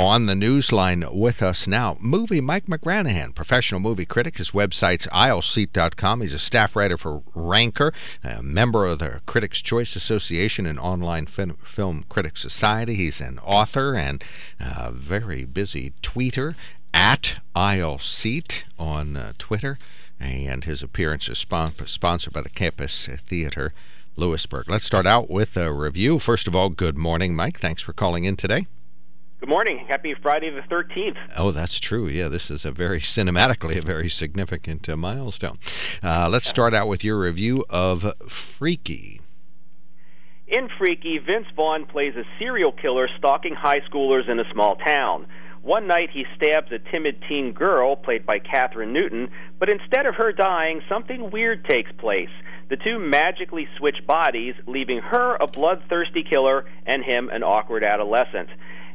On the newsline with us now, movie Mike McGranaghan, professional movie critic. His website's aisleseat.com. He's a staff writer for Ranker, a member of the Critics' Choice Association and Online Film Critics Society. He's an author and a very busy tweeter at Aisle Seat on uh, Twitter, and his appearance is sponsored by the Campus Theater Lewisburg. Let's start out with a review. First of all, good morning, Mike. Thanks for calling in today. Good morning. Happy Friday the 13th. Oh, that's true. Yeah, this is a very cinematically a very significant uh, milestone. Uh, let's start out with your review of Freaky. In Freaky, Vince Vaughn plays a serial killer stalking high schoolers in a small town. One night he stabs a timid teen girl, played by Kathryn Newton, but instead of her dying, something weird takes place. The two magically switch bodies, leaving her a bloodthirsty killer and him an awkward adolescent.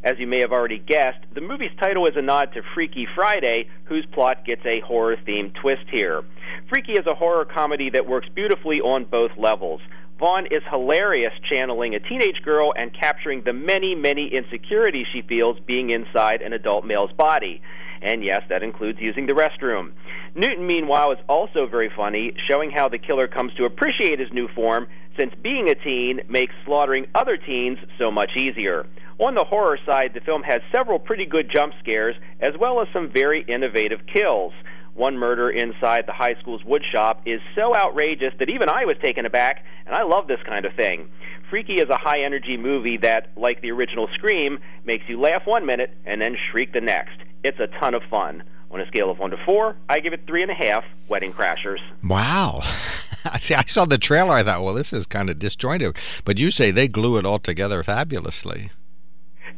As you may have already guessed, the movie's title is a nod to Freaky Friday, whose plot gets a horror themed twist here. Freaky is a horror comedy that works beautifully on both levels. Vaughn is hilarious channeling a teenage girl and capturing the many, many insecurities she feels being inside an adult male's body. And yes, that includes using the restroom. Newton, meanwhile, is also very funny, showing how the killer comes to appreciate his new form, since being a teen makes slaughtering other teens so much easier. On the horror side, the film has several pretty good jump scares, as well as some very innovative kills. One murder inside the high school's woodshop is so outrageous that even I was taken aback, and I love this kind of thing. Freaky is a high energy movie that, like the original Scream, makes you laugh one minute and then shriek the next. It's a ton of fun. On a scale of one to four, I give it three and a half wedding crashers. Wow. See, I saw the trailer. I thought, well, this is kind of disjointed. But you say they glue it all together fabulously.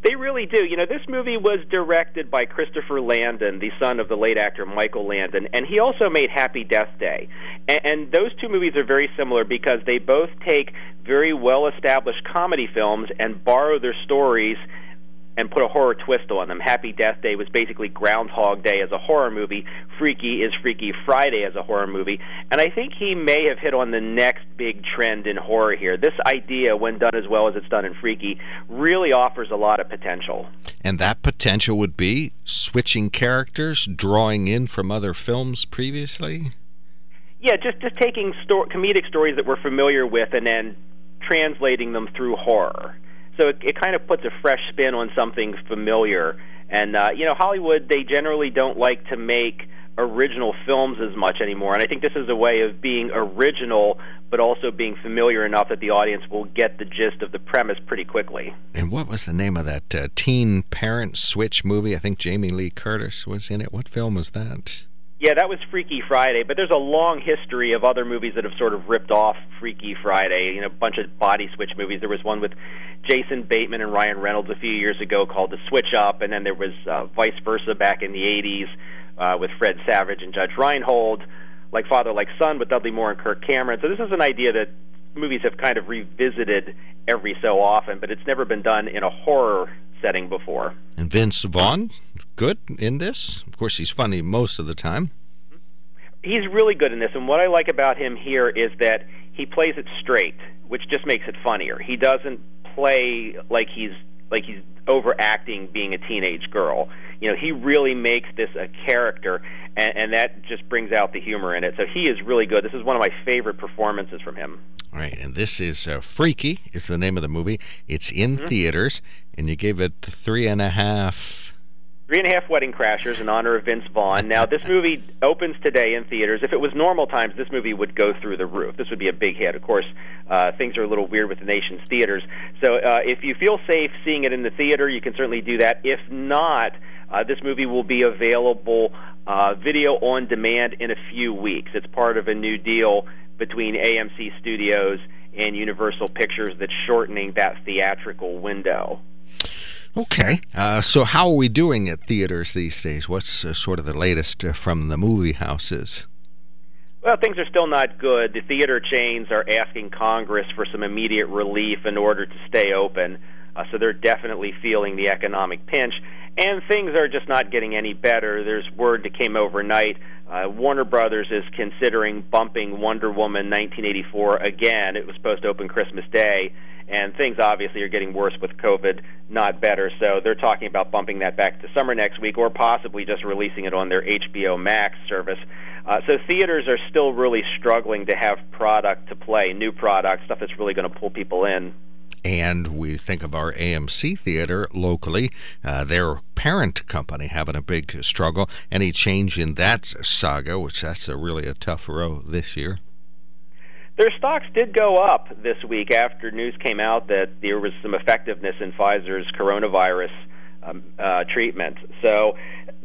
They really do. You know, this movie was directed by Christopher Landon, the son of the late actor Michael Landon, and he also made Happy Death Day. And, and those two movies are very similar because they both take very well established comedy films and borrow their stories and put a horror twist on them. Happy Death Day was basically Groundhog Day as a horror movie. Freaky is Freaky Friday as a horror movie. And I think he may have hit on the next big trend in horror here. This idea, when done as well as it's done in Freaky, really offers a lot of potential. And that potential would be switching characters, drawing in from other films previously? Yeah, just just taking sto- comedic stories that we're familiar with and then translating them through horror. So it, it kind of puts a fresh spin on something familiar. And uh, you know, Hollywood they generally don't like to make original films as much anymore. And I think this is a way of being original, but also being familiar enough that the audience will get the gist of the premise pretty quickly. And what was the name of that uh, teen parent switch movie? I think Jamie Lee Curtis was in it. What film was that? Yeah, that was Freaky Friday, but there's a long history of other movies that have sort of ripped off Freaky Friday. You know, a bunch of body switch movies. There was one with Jason Bateman and Ryan Reynolds a few years ago called The Switch Up, and then there was uh, vice versa back in the 80s uh, with Fred Savage and Judge Reinhold, like Father Like Son with Dudley Moore and Kirk Cameron. So this is an idea that movies have kind of revisited every so often, but it's never been done in a horror setting before. And Vince Vaughn, good in this. Of course, he's funny most of the time. He's really good in this, and what I like about him here is that he plays it straight, which just makes it funnier. He doesn't play like he's like he's overacting being a teenage girl. You know, he really makes this a character, and, and that just brings out the humor in it. So he is really good. This is one of my favorite performances from him. All right, and this is uh, Freaky. Is the name of the movie. It's in mm-hmm. theaters, and you gave it three and a half Three and a Half Wedding Crashers in honor of Vince Vaughn. Now, this movie opens today in theaters. If it was normal times, this movie would go through the roof. This would be a big hit. Of course, uh, things are a little weird with the nation's theaters. So, uh, if you feel safe seeing it in the theater, you can certainly do that. If not, uh, this movie will be available uh, video on demand in a few weeks. It's part of a new deal between AMC Studios and Universal Pictures that's shortening that theatrical window. Okay. Uh, so, how are we doing at theaters these days? What's uh, sort of the latest uh, from the movie houses? Well, things are still not good. The theater chains are asking Congress for some immediate relief in order to stay open. Uh, so they're definitely feeling the economic pinch. And things are just not getting any better. There's word that came overnight. Uh, Warner Brothers is considering bumping Wonder Woman 1984 again. It was supposed to open Christmas Day and things obviously are getting worse with COVID, not better. So they're talking about bumping that back to summer next week, or possibly just releasing it on their HBO Max service. Uh, so theaters are still really struggling to have product to play, new product, stuff that's really going to pull people in. And we think of our AMC theater locally, uh, their parent company having a big struggle. Any change in that saga, which that's a really a tough row this year? Their stocks did go up this week after news came out that there was some effectiveness in Pfizer's coronavirus um, uh, treatment. So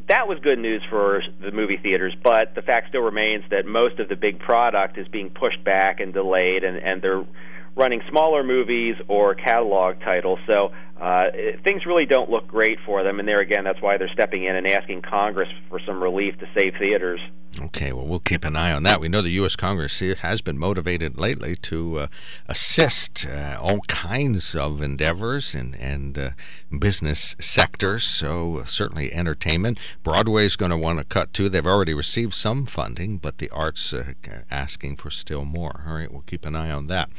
that was good news for the movie theaters, but the fact still remains that most of the big product is being pushed back and delayed, and, and they're running smaller movies or catalog titles. So uh, things really don't look great for them. And there again, that's why they're stepping in and asking Congress for some relief to save theaters. Okay, well, we'll keep an eye on that. We know the U.S. Congress has been motivated lately to uh, assist uh, all kinds of endeavors and, and uh, business sectors. So, certainly entertainment. Broadway is going to want to cut too. They've already received some funding, but the arts uh, asking for still more. All right, we'll keep an eye on that.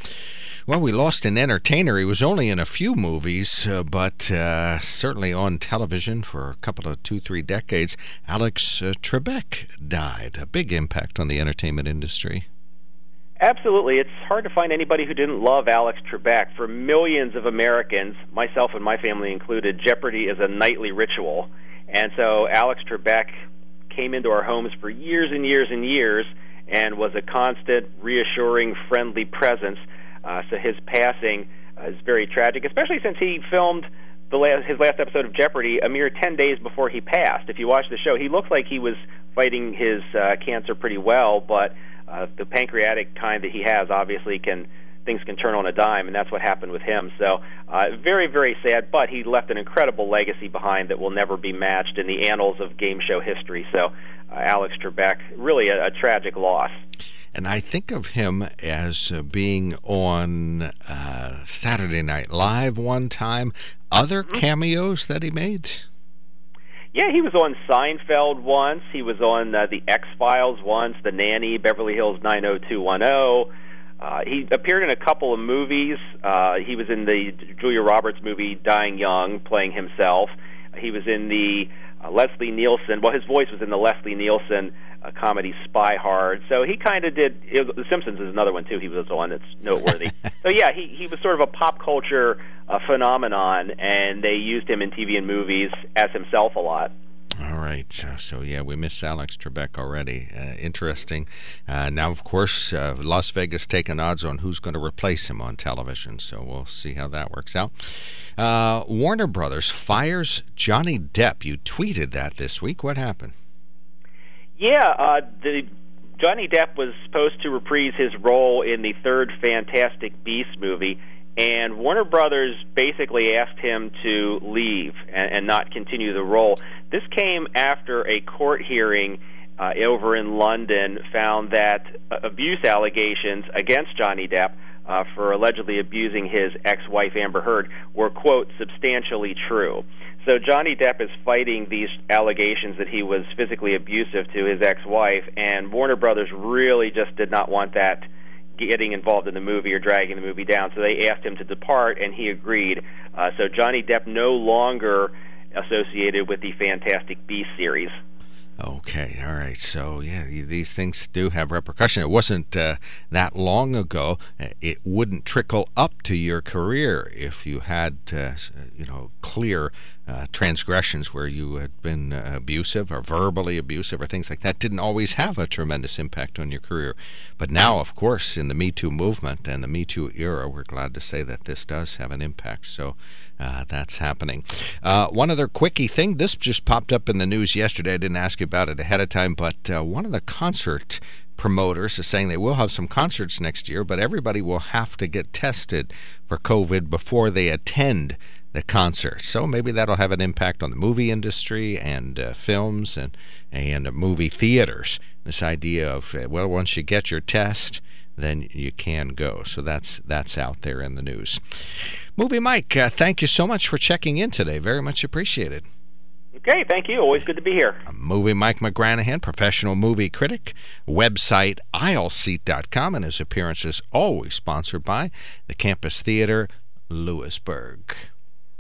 Well, we lost an entertainer. He was only in a few movies, uh, but uh, certainly on television for a couple of two, three decades. Alex Trebek died a big impact on the entertainment industry. Absolutely. It's hard to find anybody who didn't love Alex Trebek. For millions of Americans, myself and my family included, Jeopardy is a nightly ritual. And so Alex Trebek came into our homes for years and years and years and was a constant, reassuring, friendly presence. Uh, so his passing uh, is very tragic, especially since he filmed the last, his last episode of Jeopardy a mere 10 days before he passed. If you watch the show, he looks like he was fighting his uh, cancer pretty well, but uh, the pancreatic kind that he has obviously can things can turn on a dime, and that's what happened with him. So, uh, very, very sad, but he left an incredible legacy behind that will never be matched in the annals of game show history. So, uh, Alex Trebek, really a, a tragic loss. And I think of him as uh, being on uh, Saturday Night Live one time. Other mm-hmm. cameos that he made? Yeah, he was on Seinfeld once. He was on uh, the X Files once, The Nanny, Beverly Hills 90210. Uh, he appeared in a couple of movies. Uh, he was in the Julia Roberts movie Dying Young, playing himself. He was in the uh, Leslie Nielsen. Well, his voice was in the Leslie Nielsen uh, comedy Spy Hard. So he kind of did. It, the Simpsons is another one too. He was on that's noteworthy. so yeah, he he was sort of a pop culture uh, phenomenon, and they used him in TV and movies as himself a lot. All right. So, yeah, we miss Alex Trebek already. Uh, interesting. Uh, now, of course, uh, Las Vegas taking odds on who's going to replace him on television. So we'll see how that works out. Uh, Warner Brothers fires Johnny Depp. You tweeted that this week. What happened? Yeah, uh, the Johnny Depp was supposed to reprise his role in the third Fantastic Beasts movie, and Warner Brothers basically asked him to leave and, and not continue the role. This came after a court hearing uh, over in London found that uh, abuse allegations against Johnny Depp uh, for allegedly abusing his ex-wife Amber Heard were quote substantially true. So Johnny Depp is fighting these allegations that he was physically abusive to his ex-wife, and Warner Brothers really just did not want that getting involved in the movie or dragging the movie down. So they asked him to depart, and he agreed. Uh, so Johnny Depp no longer associated with the Fantastic Beasts series. Okay, all right. So, yeah, these things do have repercussion. It wasn't uh, that long ago. Uh, it wouldn't trickle up to your career if you had, uh, you know, clear uh, transgressions where you had been uh, abusive or verbally abusive or things like that didn't always have a tremendous impact on your career. But now, of course, in the Me Too movement and the Me Too era, we're glad to say that this does have an impact. So uh, that's happening. Uh, one other quickie thing this just popped up in the news yesterday. I didn't ask you about it ahead of time, but uh, one of the concert promoters is saying they will have some concerts next year, but everybody will have to get tested for COVID before they attend the concert. So maybe that'll have an impact on the movie industry and uh, films and and movie theaters. This idea of uh, well, once you get your test, then you can go. So that's that's out there in the news. Movie Mike, uh, thank you so much for checking in today. Very much appreciated. Okay, thank you. Always good to be here. Movie Mike McGranaghan, professional movie critic, website aisleseat.com, and his appearances always sponsored by the Campus Theater Lewisburg.